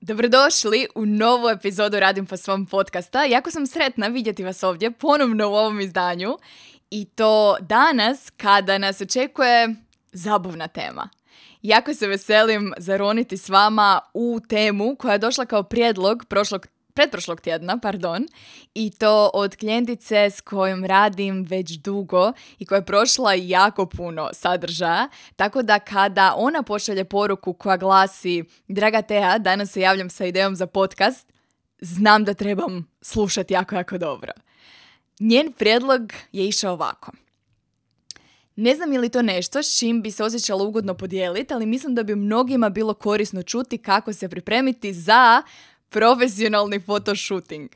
Dobrodošli u novu epizodu Radim po svom podcasta. Jako sam sretna vidjeti vas ovdje ponovno u ovom izdanju i to danas kada nas očekuje zabavna tema. Jako se veselim zaroniti s vama u temu koja je došla kao prijedlog prošlog pretprošlog tjedna, pardon, i to od klijentice s kojom radim već dugo i koja je prošla jako puno sadržaja, tako da kada ona pošalje poruku koja glasi Draga Teja, danas se javljam sa idejom za podcast, znam da trebam slušati jako, jako dobro. Njen prijedlog je išao ovako. Ne znam je li to nešto s čim bi se osjećala ugodno podijeliti, ali mislim da bi mnogima bilo korisno čuti kako se pripremiti za profesionalni fotoshooting.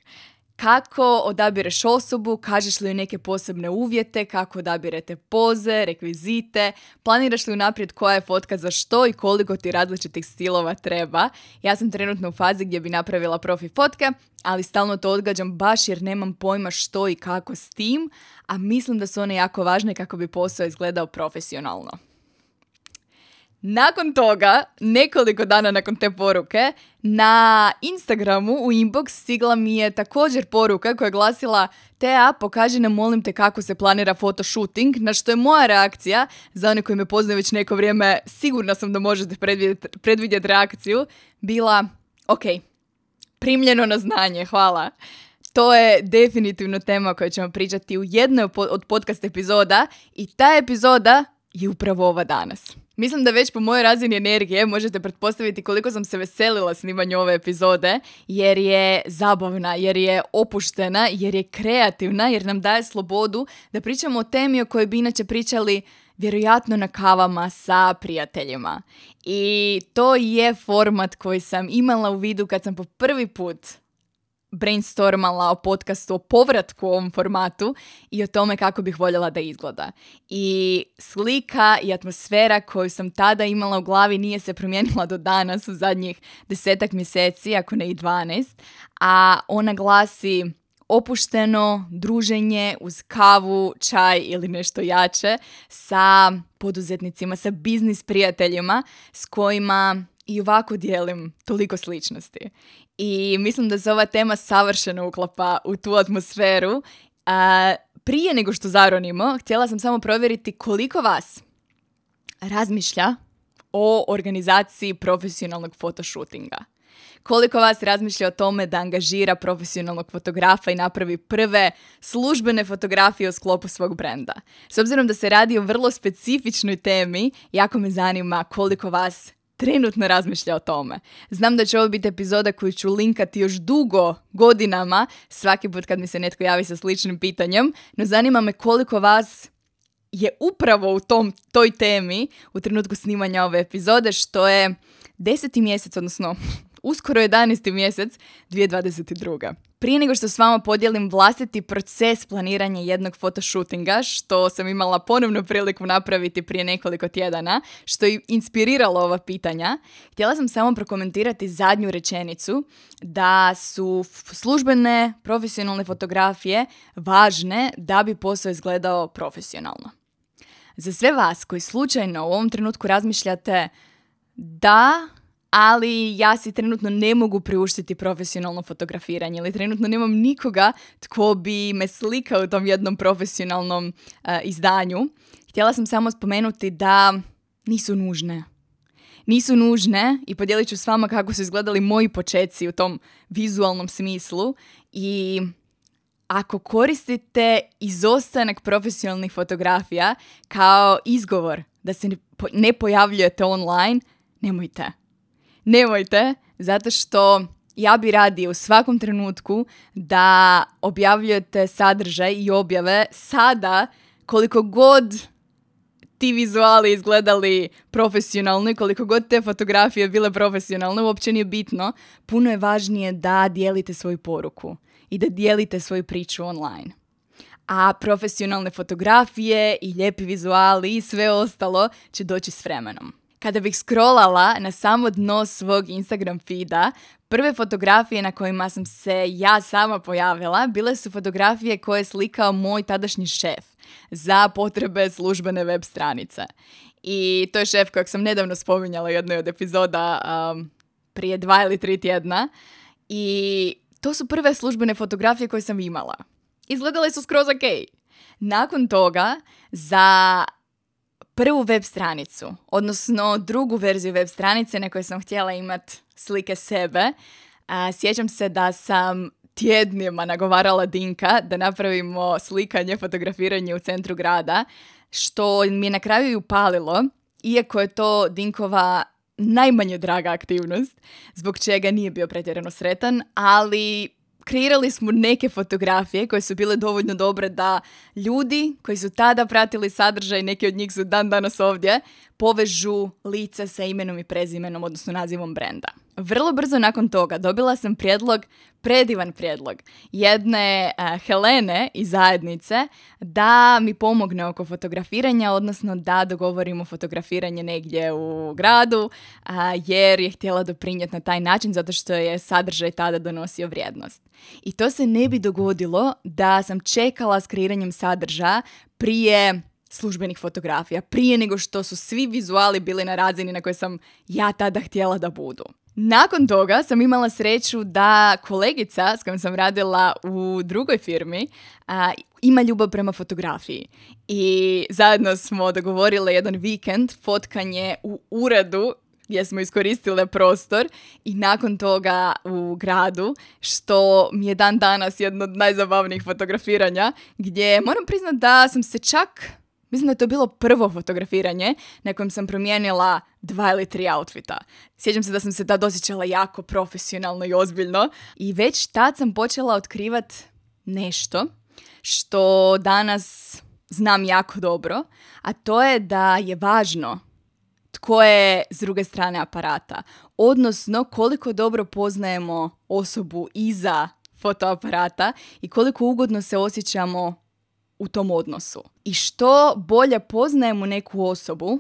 Kako odabireš osobu, kažeš li neke posebne uvjete, kako odabirete poze, rekvizite, planiraš li unaprijed koja je fotka za što i koliko ti različitih stilova treba. Ja sam trenutno u fazi gdje bi napravila profi fotke, ali stalno to odgađam baš jer nemam pojma što i kako s tim, a mislim da su one jako važne kako bi posao izgledao profesionalno. Nakon toga, nekoliko dana nakon te poruke, na Instagramu u inbox stigla mi je također poruka koja je glasila Tea, pokaži nam molim te kako se planira fotoshooting, na što je moja reakcija, za one koji me poznaju već neko vrijeme, sigurna sam da možete predvidjeti, predvidjeti reakciju, bila ok, primljeno na znanje, hvala. To je definitivno tema o kojoj ćemo pričati u jednoj od podcast epizoda i ta epizoda je upravo ova danas. Mislim da već po mojoj razini energije možete pretpostaviti koliko sam se veselila snimanju ove epizode, jer je zabavna, jer je opuštena, jer je kreativna, jer nam daje slobodu da pričamo o temi o kojoj bi inače pričali vjerojatno na kavama sa prijateljima. I to je format koji sam imala u vidu kad sam po prvi put brainstormala o podcastu, o povratku u ovom formatu i o tome kako bih voljela da izgleda. I slika i atmosfera koju sam tada imala u glavi nije se promijenila do danas u zadnjih desetak mjeseci, ako ne i dvanest, a ona glasi opušteno druženje uz kavu, čaj ili nešto jače sa poduzetnicima, sa biznis prijateljima s kojima i ovako dijelim toliko sličnosti. I mislim da se ova tema savršeno uklapa u tu atmosferu. A, prije nego što zaronimo, htjela sam samo provjeriti koliko vas razmišlja o organizaciji profesionalnog fotoshootinga. Koliko vas razmišlja o tome da angažira profesionalnog fotografa i napravi prve službene fotografije u sklopu svog brenda. S obzirom da se radi o vrlo specifičnoj temi, jako me zanima koliko vas trenutno razmišlja o tome. Znam da će ovo biti epizoda koju ću linkati još dugo godinama, svaki put kad mi se netko javi sa sličnim pitanjem, no zanima me koliko vas je upravo u tom, toj temi u trenutku snimanja ove epizode, što je deseti mjesec, odnosno uskoro 11. mjesec 2022. Prije nego što s vama podijelim vlastiti proces planiranja jednog fotoshootinga, što sam imala ponovno priliku napraviti prije nekoliko tjedana, što je inspiriralo ova pitanja, htjela sam samo prokomentirati zadnju rečenicu da su službene profesionalne fotografije važne da bi posao izgledao profesionalno. Za sve vas koji slučajno u ovom trenutku razmišljate da ali ja si trenutno ne mogu priuštiti profesionalno fotografiranje ili trenutno nemam nikoga tko bi me slikao u tom jednom profesionalnom eh, izdanju. Htjela sam samo spomenuti da nisu nužne. Nisu nužne i podijelit ću s vama kako su izgledali moji počeci u tom vizualnom smislu i ako koristite izostanak profesionalnih fotografija kao izgovor da se ne pojavljujete online, nemojte nemojte, zato što ja bi radi u svakom trenutku da objavljujete sadržaj i objave sada koliko god ti vizuali izgledali profesionalno i koliko god te fotografije bile profesionalne, uopće nije bitno. Puno je važnije da dijelite svoju poruku i da dijelite svoju priču online. A profesionalne fotografije i lijepi vizuali i sve ostalo će doći s vremenom. Kada bih scrollala na samo dno svog Instagram feeda, prve fotografije na kojima sam se ja sama pojavila bile su fotografije koje je slikao moj tadašnji šef za potrebe službene web stranice. I to je šef kojeg sam nedavno spominjala u jednoj od epizoda um, prije dva ili tri tjedna. I to su prve službene fotografije koje sam imala. Izgledale su skroz ok. Nakon toga, za prvu web stranicu, odnosno drugu verziju web stranice na kojoj sam htjela imati slike sebe, a, sjećam se da sam tjednima nagovarala Dinka da napravimo slikanje, fotografiranje u centru grada, što mi je na kraju i upalilo, iako je to Dinkova najmanje draga aktivnost, zbog čega nije bio pretjerano sretan, ali kreirali smo neke fotografije koje su bile dovoljno dobre da ljudi koji su tada pratili sadržaj, neki od njih su dan danas ovdje, povežu lice sa imenom i prezimenom, odnosno nazivom brenda. Vrlo brzo nakon toga dobila sam prijedlog, predivan prijedlog, jedne uh, Helene iz zajednice da mi pomogne oko fotografiranja, odnosno da dogovorimo fotografiranje negdje u gradu, uh, jer je htjela doprinijeti na taj način zato što je sadržaj tada donosio vrijednost. I to se ne bi dogodilo da sam čekala s kreiranjem sadržaja prije službenih fotografija, prije nego što su svi vizuali bili na razini na kojoj sam ja tada htjela da budu. Nakon toga sam imala sreću da kolegica s kojom sam radila u drugoj firmi a, ima ljubav prema fotografiji. I zajedno smo dogovorile jedan vikend fotkanje u uredu gdje smo iskoristile prostor i nakon toga u gradu, što mi je dan danas jedno od najzabavnijih fotografiranja, gdje moram priznati da sam se čak Mislim da je to bilo prvo fotografiranje na kojem sam promijenila dva ili tri outfita. Sjećam se da sam se tad osjećala jako profesionalno i ozbiljno i već tad sam počela otkrivat nešto što danas znam jako dobro, a to je da je važno tko je s druge strane aparata, odnosno koliko dobro poznajemo osobu iza fotoaparata i koliko ugodno se osjećamo u tom odnosu. I što bolje poznajemo neku osobu,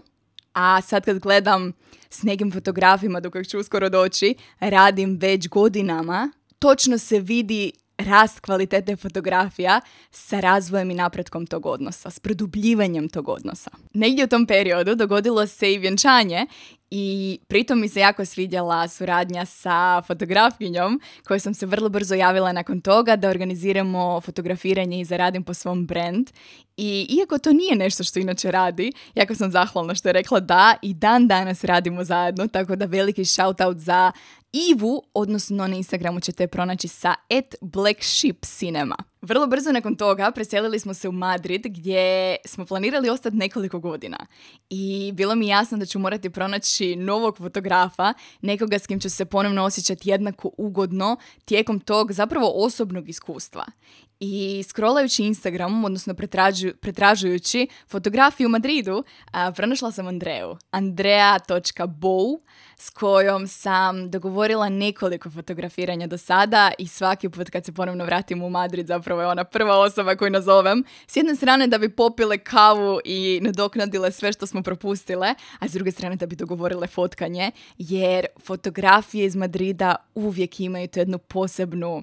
a sad kad gledam s nekim fotografima do kojih ću uskoro doći, radim već godinama, točno se vidi rast kvalitete fotografija sa razvojem i napretkom tog odnosa, s produbljivanjem tog odnosa. Negdje u tom periodu dogodilo se i vjenčanje i pritom mi se jako svidjela suradnja sa fotografkinjom kojoj sam se vrlo brzo javila nakon toga da organiziramo fotografiranje i zaradim po svom brand. I iako to nije nešto što inače radi, jako sam zahvalna što je rekla da i dan danas radimo zajedno, tako da veliki shout out za Ivu, odnosno na Instagramu ćete pronaći sa at Black Sheep Cinema. Vrlo brzo nakon toga preselili smo se u Madrid gdje smo planirali ostati nekoliko godina. I bilo mi jasno da ću morati pronaći novog fotografa, nekoga s kim ću se ponovno osjećati jednako ugodno tijekom tog zapravo osobnog iskustva. I scrollajući Instagram, odnosno pretražujući fotografiju u Madridu, a, pronašla sam Andreju. Andrea.bow s kojom sam dogovorila nekoliko fotografiranja do sada i svaki put kad se ponovno vratim u Madrid zapravo je ona prva osoba koju nazovem. S jedne strane da bi popile kavu i nadoknadile sve što smo propustile, a s druge strane da bi dogovorile fotkanje, jer fotografije iz Madrida uvijek imaju tu jednu posebnu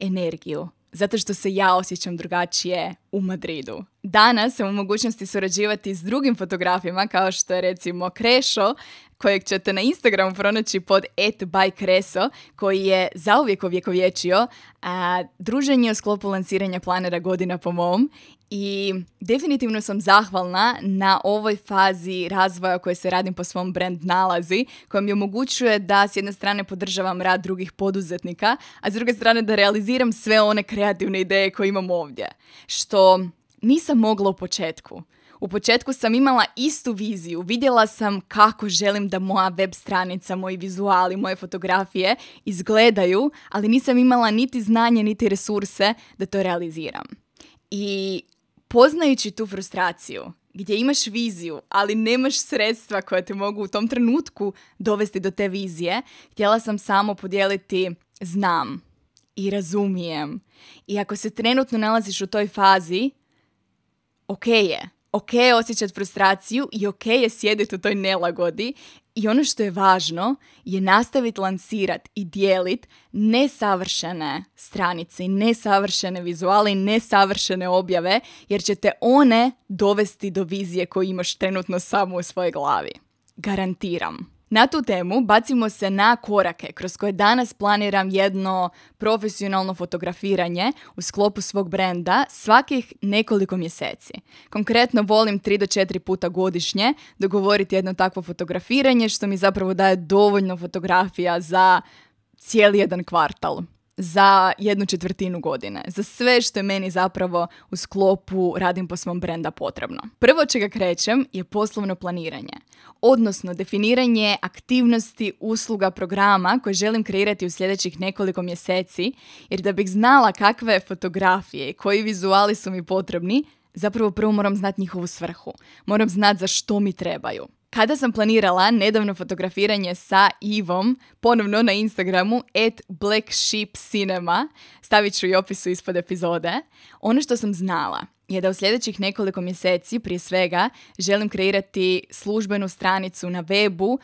energiju zato što se ja osjećam drugačije u Madridu. Danas sam u mogućnosti surađivati s drugim fotografima kao što je recimo Krešo kojeg ćete na Instagramu pronaći pod @bykreso koji je zauvijek ovjekovječio a, druženje u sklopu lansiranja planera godina po mom i definitivno sam zahvalna na ovoj fazi razvoja koje se radim po svom brand nalazi, koja mi omogućuje da s jedne strane podržavam rad drugih poduzetnika, a s druge strane da realiziram sve one kreativne ideje koje imam ovdje. Što nisam mogla u početku. U početku sam imala istu viziju, vidjela sam kako želim da moja web stranica, moji vizuali, moje fotografije izgledaju, ali nisam imala niti znanje, niti resurse da to realiziram. I poznajući tu frustraciju, gdje imaš viziju, ali nemaš sredstva koja te mogu u tom trenutku dovesti do te vizije, htjela sam samo podijeliti znam i razumijem. I ako se trenutno nalaziš u toj fazi, ok je. Ok je osjećati frustraciju i ok je sjediti u toj nelagodi i ono što je važno je nastaviti lansirat i dijelit nesavršene stranice i nesavršene vizuale i nesavršene objave jer će te one dovesti do vizije koju imaš trenutno samo u svojoj glavi. Garantiram. Na tu temu bacimo se na korake kroz koje danas planiram jedno profesionalno fotografiranje u sklopu svog brenda svakih nekoliko mjeseci. Konkretno volim 3 do 4 puta godišnje dogovoriti jedno takvo fotografiranje što mi zapravo daje dovoljno fotografija za cijeli jedan kvartal za jednu četvrtinu godine. Za sve što je meni zapravo u sklopu radim po svom brenda potrebno. Prvo čega krećem je poslovno planiranje. Odnosno definiranje aktivnosti, usluga, programa koje želim kreirati u sljedećih nekoliko mjeseci, jer da bih znala kakve fotografije i koji vizuali su mi potrebni, zapravo prvo moram znati njihovu svrhu. Moram znati za što mi trebaju. Kada sam planirala nedavno fotografiranje sa Ivom, ponovno na Instagramu, at Black Sheep Cinema, stavit ću i opisu ispod epizode, ono što sam znala je da u sljedećih nekoliko mjeseci, prije svega, želim kreirati službenu stranicu na webu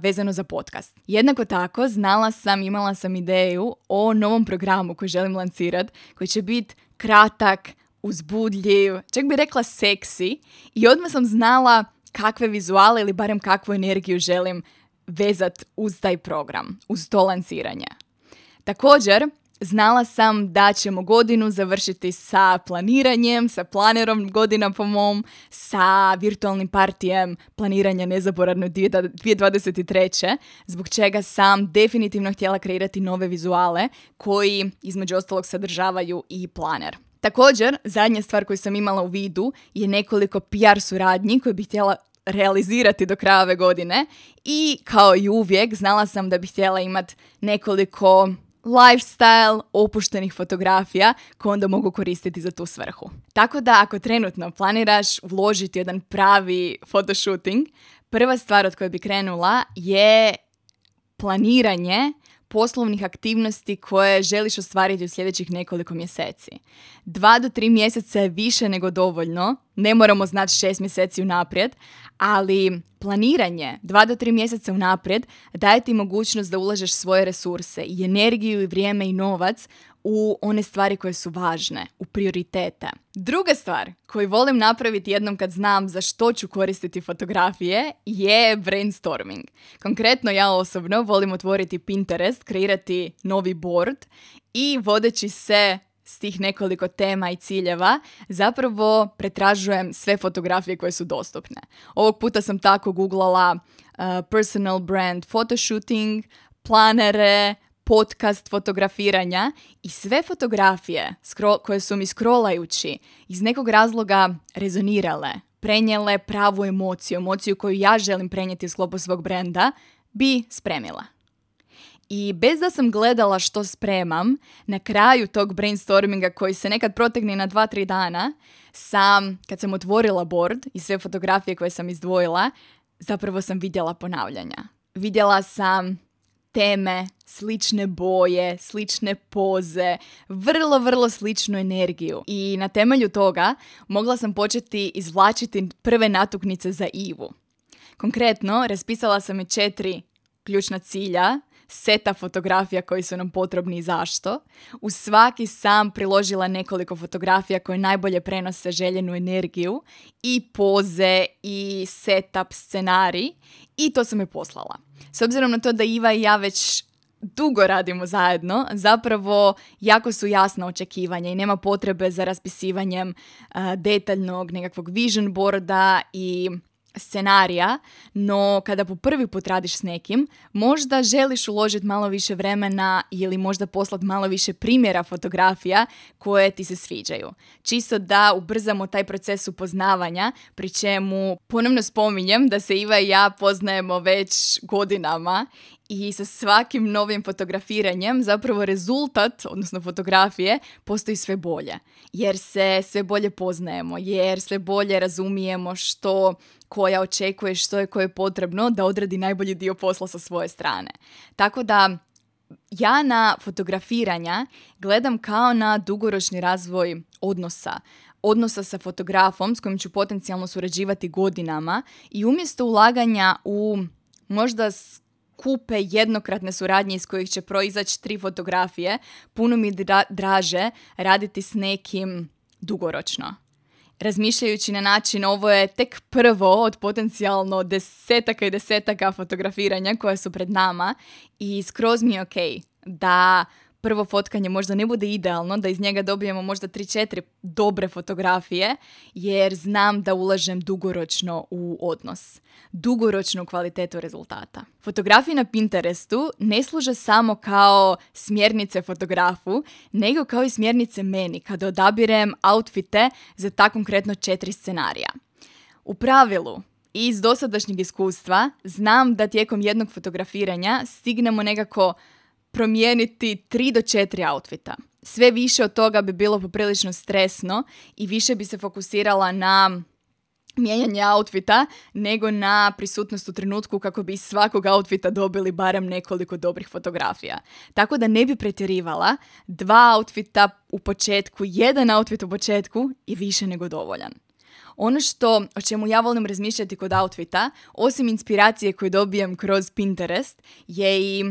vezano za podcast. Jednako tako, znala sam, imala sam ideju o novom programu koji želim lancirati, koji će biti kratak, uzbudljiv, čak bi rekla seksi i odmah sam znala kakve vizuale ili barem kakvu energiju želim vezat uz taj program, uz to lanciranje. Također, znala sam da ćemo godinu završiti sa planiranjem, sa planerom godina po mom, sa virtualnim partijem planiranja nezaboravno 2023. Zbog čega sam definitivno htjela kreirati nove vizuale koji između ostalog sadržavaju i planer. Također, zadnja stvar koju sam imala u vidu je nekoliko PR suradnji koje bih htjela realizirati do kraja ove godine i kao i uvijek znala sam da bih htjela imati nekoliko lifestyle opuštenih fotografija koje onda mogu koristiti za tu svrhu. Tako da ako trenutno planiraš uložiti jedan pravi photoshooting, prva stvar od koje bi krenula je planiranje poslovnih aktivnosti koje želiš ostvariti u sljedećih nekoliko mjeseci. Dva do tri mjeseca je više nego dovoljno, ne moramo znati šest mjeseci unaprijed, ali planiranje dva do tri mjeseca unaprijed daje ti mogućnost da ulažeš svoje resurse i energiju i vrijeme i novac u one stvari koje su važne, u prioritete. Druga stvar koju volim napraviti jednom kad znam za što ću koristiti fotografije je brainstorming. Konkretno ja osobno volim otvoriti Pinterest, kreirati novi board i vodeći se s tih nekoliko tema i ciljeva zapravo pretražujem sve fotografije koje su dostupne. Ovog puta sam tako googlala uh, personal brand photoshooting, planere, podcast fotografiranja i sve fotografije koje su mi scrollajući iz nekog razloga rezonirale, prenijele pravu emociju, emociju koju ja želim prenijeti u sklopu svog brenda, bi spremila. I bez da sam gledala što spremam, na kraju tog brainstorminga koji se nekad protegne na 2-3 dana, sam, kad sam otvorila board i sve fotografije koje sam izdvojila, zapravo sam vidjela ponavljanja. Vidjela sam teme, slične boje, slične poze, vrlo, vrlo sličnu energiju. I na temelju toga mogla sam početi izvlačiti prve natuknice za Ivu. Konkretno, raspisala sam je četiri ključna cilja seta fotografija koji su nam potrebni i zašto. U svaki sam priložila nekoliko fotografija koje najbolje prenose željenu energiju i poze i setup scenarij i to sam je poslala. S obzirom na to da Iva i ja već dugo radimo zajedno, zapravo jako su jasna očekivanja i nema potrebe za raspisivanjem detaljnog nekakvog vision boarda i scenarija, no kada po prvi put radiš s nekim, možda želiš uložiti malo više vremena ili možda poslati malo više primjera fotografija koje ti se sviđaju. Čisto da ubrzamo taj proces upoznavanja, pri čemu ponovno spominjem da se Iva i ja poznajemo već godinama I sa svakim novim fotografiranjem zapravo rezultat, odnosno fotografije, postoji sve bolje. Jer se sve bolje poznajemo, jer sve bolje razumijemo što koja očekuje, što je koje je potrebno da odradi najbolji dio posla sa svoje strane. Tako da ja na fotografiranja gledam kao na dugoročni razvoj odnosa odnosa sa fotografom s kojim ću potencijalno surađivati godinama i umjesto ulaganja u možda kupe jednokratne suradnje iz kojih će proizaći tri fotografije, puno mi draže raditi s nekim dugoročno razmišljajući na način ovo je tek prvo od potencijalno desetaka i desetaka fotografiranja koja su pred nama i skroz mi je ok da prvo fotkanje možda ne bude idealno, da iz njega dobijemo možda 3-4 dobre fotografije, jer znam da ulažem dugoročno u odnos, dugoročnu kvalitetu rezultata. Fotografije na Pinterestu ne služe samo kao smjernice fotografu, nego kao i smjernice meni kada odabirem outfite za ta konkretno četiri scenarija. U pravilu, iz dosadašnjeg iskustva znam da tijekom jednog fotografiranja stignemo nekako promijeniti 3 do 4 outfita. Sve više od toga bi bilo poprilično stresno i više bi se fokusirala na mijenjanje outfita nego na prisutnost u trenutku kako bi iz svakog outfita dobili barem nekoliko dobrih fotografija. Tako da ne bi pretjerivala dva outfita u početku, jedan outfit u početku i više nego dovoljan. Ono što, o čemu ja volim razmišljati kod outfita, osim inspiracije koju dobijem kroz Pinterest, je i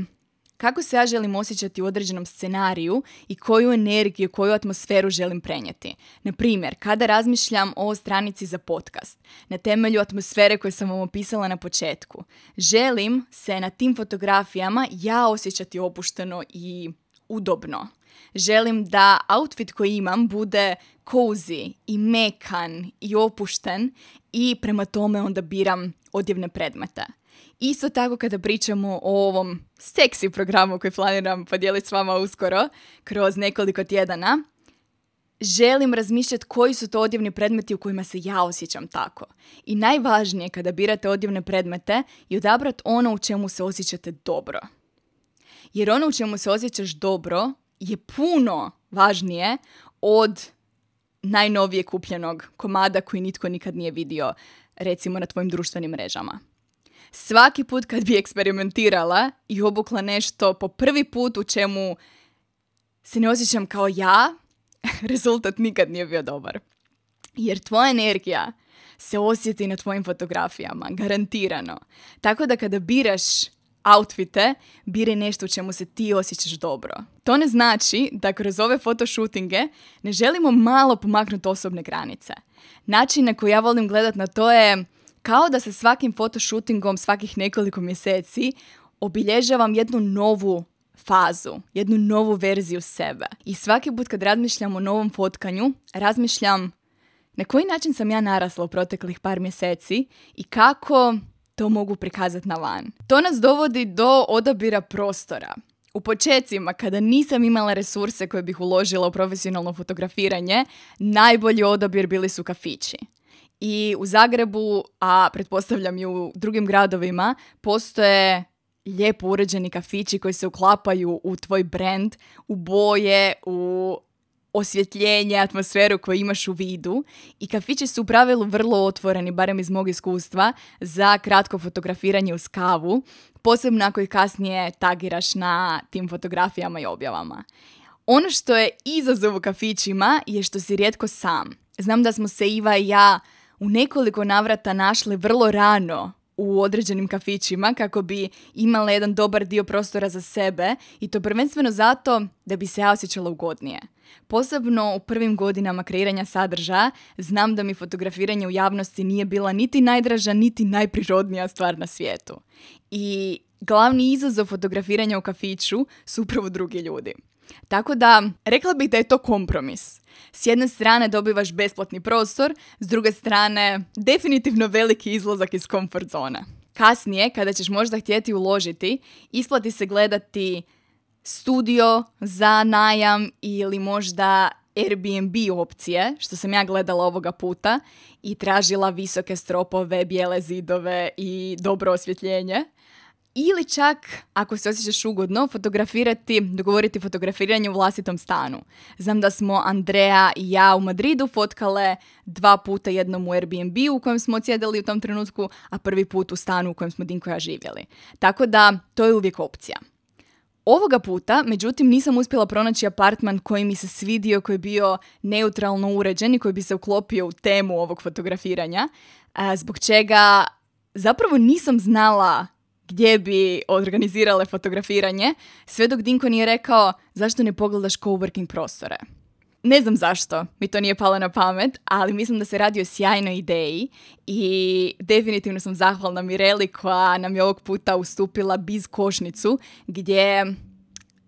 kako se ja želim osjećati u određenom scenariju i koju energiju, koju atmosferu želim prenijeti. Na primjer, kada razmišljam o stranici za podcast, na temelju atmosfere koju sam vam opisala na početku, želim se na tim fotografijama ja osjećati opušteno i udobno. Želim da outfit koji imam bude cozy i mekan i opušten i prema tome onda biram odjevne predmete. Isto tako kada pričamo o ovom seksi programu koji planiram podijeliti s vama uskoro kroz nekoliko tjedana, želim razmišljati koji su to odjevni predmeti u kojima se ja osjećam tako. I najvažnije kada birate odjevne predmete je odabrati ono u čemu se osjećate dobro. Jer ono u čemu se osjećaš dobro je puno važnije od najnovije kupljenog komada koji nitko nikad nije vidio recimo na tvojim društvenim mrežama svaki put kad bi eksperimentirala i obukla nešto po prvi put u čemu se ne osjećam kao ja, rezultat nikad nije bio dobar. Jer tvoja energija se osjeti na tvojim fotografijama, garantirano. Tako da kada biraš outfite, biraj nešto u čemu se ti osjećaš dobro. To ne znači da kroz ove fotoshootinge ne želimo malo pomaknuti osobne granice. Način na koji ja volim gledat na to je kao da se svakim fotoshootingom svakih nekoliko mjeseci obilježavam jednu novu fazu, jednu novu verziju sebe. I svaki put kad razmišljam o novom fotkanju, razmišljam na koji način sam ja narasla u proteklih par mjeseci i kako to mogu prikazati na van. To nas dovodi do odabira prostora. U počecima, kada nisam imala resurse koje bih uložila u profesionalno fotografiranje, najbolji odabir bili su kafići. I u Zagrebu, a pretpostavljam i u drugim gradovima, postoje lijepo uređeni kafići koji se uklapaju u tvoj brand, u boje, u osvjetljenje, atmosferu koju imaš u vidu i kafići su u pravilu vrlo otvoreni, barem iz mog iskustva, za kratko fotografiranje uz kavu, posebno ako ih kasnije tagiraš na tim fotografijama i objavama. Ono što je izazov u kafićima je što si rijetko sam. Znam da smo se Iva i ja u nekoliko navrata našli vrlo rano u određenim kafićima kako bi imala jedan dobar dio prostora za sebe i to prvenstveno zato da bi se ja osjećala ugodnije. Posebno u prvim godinama kreiranja sadržaja znam da mi fotografiranje u javnosti nije bila niti najdraža niti najprirodnija stvar na svijetu. I glavni izazov fotografiranja u kafiću su upravo drugi ljudi. Tako da, rekla bih da je to kompromis. S jedne strane dobivaš besplatni prostor, s druge strane definitivno veliki izlazak iz komfort zone. Kasnije, kada ćeš možda htjeti uložiti, isplati se gledati studio za najam ili možda Airbnb opcije, što sam ja gledala ovoga puta i tražila visoke stropove, bijele zidove i dobro osvjetljenje. Ili čak, ako se osjećaš ugodno, fotografirati, dogovoriti fotografiranje u vlastitom stanu. Znam da smo Andreja i ja u Madridu fotkale dva puta jednom u Airbnb u kojem smo odsjedali u tom trenutku, a prvi put u stanu u kojem smo Dinko ja živjeli. Tako da, to je uvijek opcija. Ovoga puta, međutim, nisam uspjela pronaći apartman koji mi se svidio, koji je bio neutralno uređen i koji bi se uklopio u temu ovog fotografiranja, zbog čega zapravo nisam znala gdje bi organizirale fotografiranje, sve dok Dinko nije rekao zašto ne pogledaš coworking prostore. Ne znam zašto mi to nije palo na pamet, ali mislim da se radi o sjajnoj ideji i definitivno sam zahvalna Mireli koja nam je ovog puta ustupila biz košnicu gdje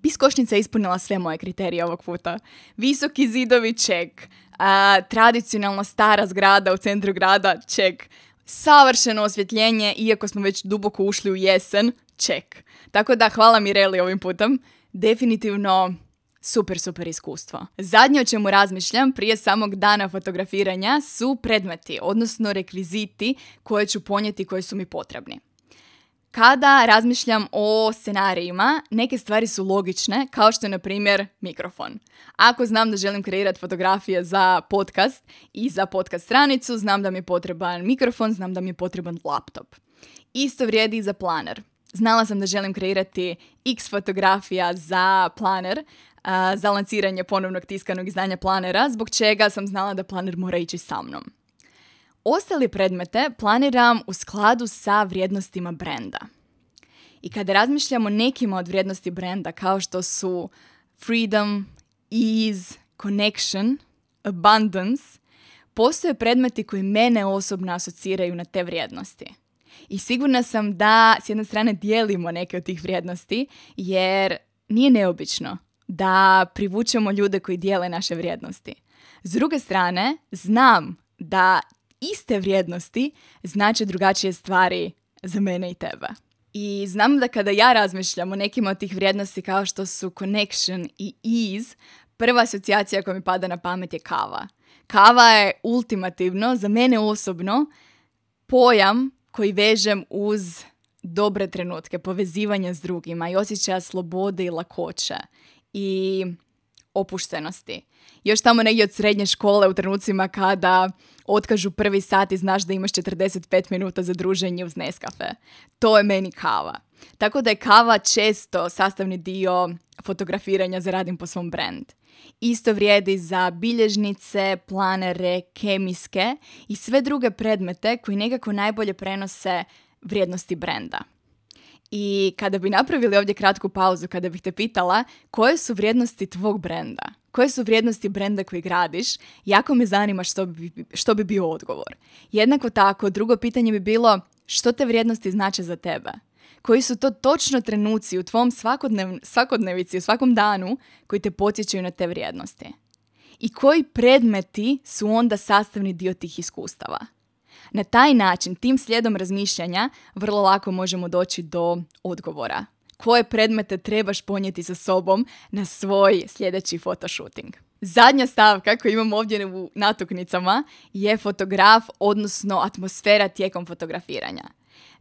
biz košnica je ispunila sve moje kriterije ovog puta. Visoki zidovi, ček. A, tradicionalna stara zgrada u centru grada, ček. Savršeno osvjetljenje, iako smo već duboko ušli u jesen, ček. Tako da hvala Mireli ovim putem. Definitivno Super, super iskustvo. Zadnje o čemu razmišljam prije samog dana fotografiranja su predmeti, odnosno rekviziti koje ću ponijeti koji su mi potrebni. Kada razmišljam o scenarijima, neke stvari su logične, kao što je na primjer mikrofon. Ako znam da želim kreirati fotografije za podcast i za podcast stranicu, znam da mi je potreban mikrofon, znam da mi je potreban laptop. Isto vrijedi i za planer. Znala sam da želim kreirati x fotografija za planer, za lanciranje ponovnog tiskanog izdanja planera, zbog čega sam znala da planer mora ići sa mnom. Ostali predmete planiram u skladu sa vrijednostima brenda. I kada razmišljamo nekima od vrijednosti brenda kao što su freedom, ease, connection, abundance, postoje predmeti koji mene osobno asociraju na te vrijednosti. I sigurna sam da s jedne strane dijelimo neke od tih vrijednosti jer nije neobično da privučemo ljude koji dijele naše vrijednosti. S druge strane, znam da iste vrijednosti znače drugačije stvari za mene i tebe. I znam da kada ja razmišljam o nekim od tih vrijednosti kao što su connection i ease, prva asocijacija koja mi pada na pamet je kava. Kava je ultimativno, za mene osobno, pojam koji vežem uz dobre trenutke, povezivanje s drugima i osjećaja slobode i lakoće i opuštenosti. Još tamo negdje od srednje škole u trenucima kada otkažu prvi sat i znaš da imaš 45 minuta za druženje uz Neskafe. To je meni kava. Tako da je kava često sastavni dio fotografiranja za radim po svom brand. Isto vrijedi za bilježnice, planere, kemijske i sve druge predmete koji nekako najbolje prenose vrijednosti brenda. I kada bi napravili ovdje kratku pauzu, kada bih te pitala koje su vrijednosti tvog brenda, koje su vrijednosti brenda koji gradiš, jako me zanima što bi, što bi bio odgovor. Jednako tako, drugo pitanje bi bilo što te vrijednosti znače za tebe? Koji su to točno trenuci u tvom svakodnev, svakodnevici, u svakom danu koji te podsjećaju na te vrijednosti? I koji predmeti su onda sastavni dio tih iskustava? Na taj način, tim slijedom razmišljanja, vrlo lako možemo doći do odgovora. Koje predmete trebaš ponijeti sa sobom na svoj sljedeći fotoshooting? Zadnja stavka koju imamo ovdje u natuknicama je fotograf, odnosno atmosfera tijekom fotografiranja.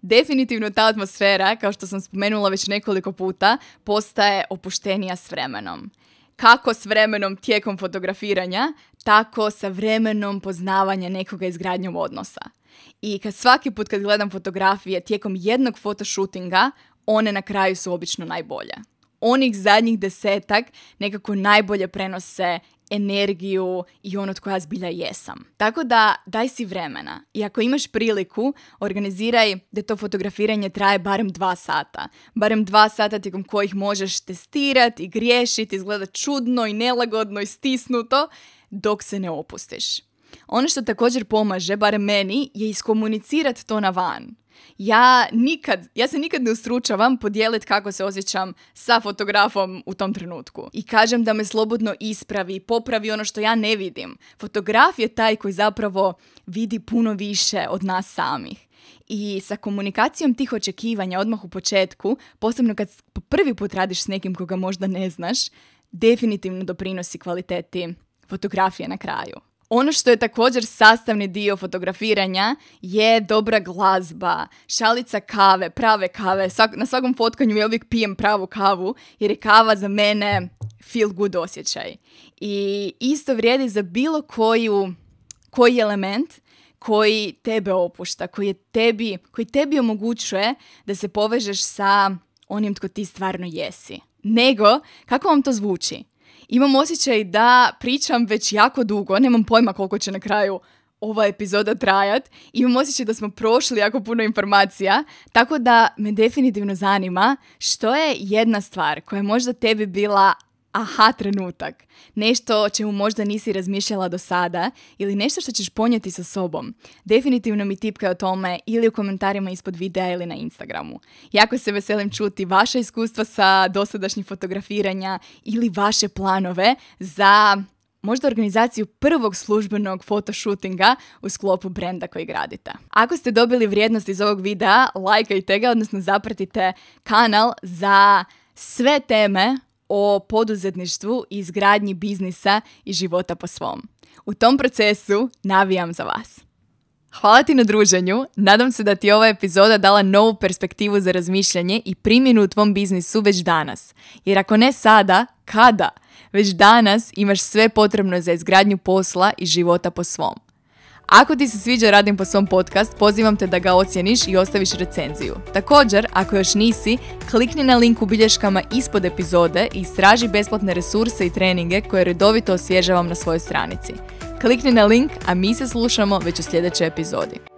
Definitivno ta atmosfera, kao što sam spomenula već nekoliko puta, postaje opuštenija s vremenom kako s vremenom tijekom fotografiranja, tako sa vremenom poznavanja nekoga izgradnjom odnosa. I kad svaki put kad gledam fotografije tijekom jednog fotoshootinga, one na kraju su obično najbolje. Onih zadnjih desetak nekako najbolje prenose energiju i ono tko ja zbilja jesam. Tako da daj si vremena i ako imaš priliku, organiziraj da to fotografiranje traje barem dva sata. Barem dva sata tijekom kojih možeš testirati i griješiti, izgleda čudno i nelagodno i stisnuto dok se ne opustiš. Ono što također pomaže, barem meni, je iskomunicirati to na van. Ja nikad, ja se nikad ne ustručavam podijeliti kako se osjećam sa fotografom u tom trenutku. I kažem da me slobodno ispravi, popravi ono što ja ne vidim. Fotograf je taj koji zapravo vidi puno više od nas samih. I sa komunikacijom tih očekivanja odmah u početku, posebno kad prvi put radiš s nekim koga možda ne znaš, definitivno doprinosi kvaliteti fotografije na kraju. Ono što je također sastavni dio fotografiranja je dobra glazba, šalica kave, prave kave. Na svakom fotkanju ja uvijek pijem pravu kavu jer je kava za mene feel good osjećaj. I isto vrijedi za bilo koju, koji element koji tebe opušta, koji, je tebi, koji tebi omogućuje da se povežeš sa onim tko ti stvarno jesi. Nego, kako vam to zvuči? Imam osjećaj da pričam već jako dugo, nemam pojma koliko će na kraju ova epizoda trajat. Imam osjećaj da smo prošli jako puno informacija, tako da me definitivno zanima što je jedna stvar koja je možda tebi bila aha trenutak, nešto o čemu možda nisi razmišljala do sada ili nešto što ćeš ponijeti sa sobom. Definitivno mi tipkaj o tome ili u komentarima ispod videa ili na Instagramu. Jako se veselim čuti vaše iskustva sa dosadašnjih fotografiranja ili vaše planove za možda organizaciju prvog službenog fotoshootinga u sklopu brenda koji gradite. Ako ste dobili vrijednost iz ovog videa, lajkajte ga, odnosno zapratite kanal za sve teme o poduzetništvu i izgradnji biznisa i života po svom. U tom procesu navijam za vas. Hvala ti na druženju, nadam se da ti ova epizoda dala novu perspektivu za razmišljanje i primjenu u tvom biznisu već danas. Jer ako ne sada, kada? Već danas imaš sve potrebno za izgradnju posla i života po svom. Ako ti se sviđa Radim po svom podcast, pozivam te da ga ocijeniš i ostaviš recenziju. Također, ako još nisi, klikni na link u bilješkama ispod epizode i istraži besplatne resurse i treninge koje redovito osvježavam na svojoj stranici. Klikni na link, a mi se slušamo već u sljedećoj epizodi.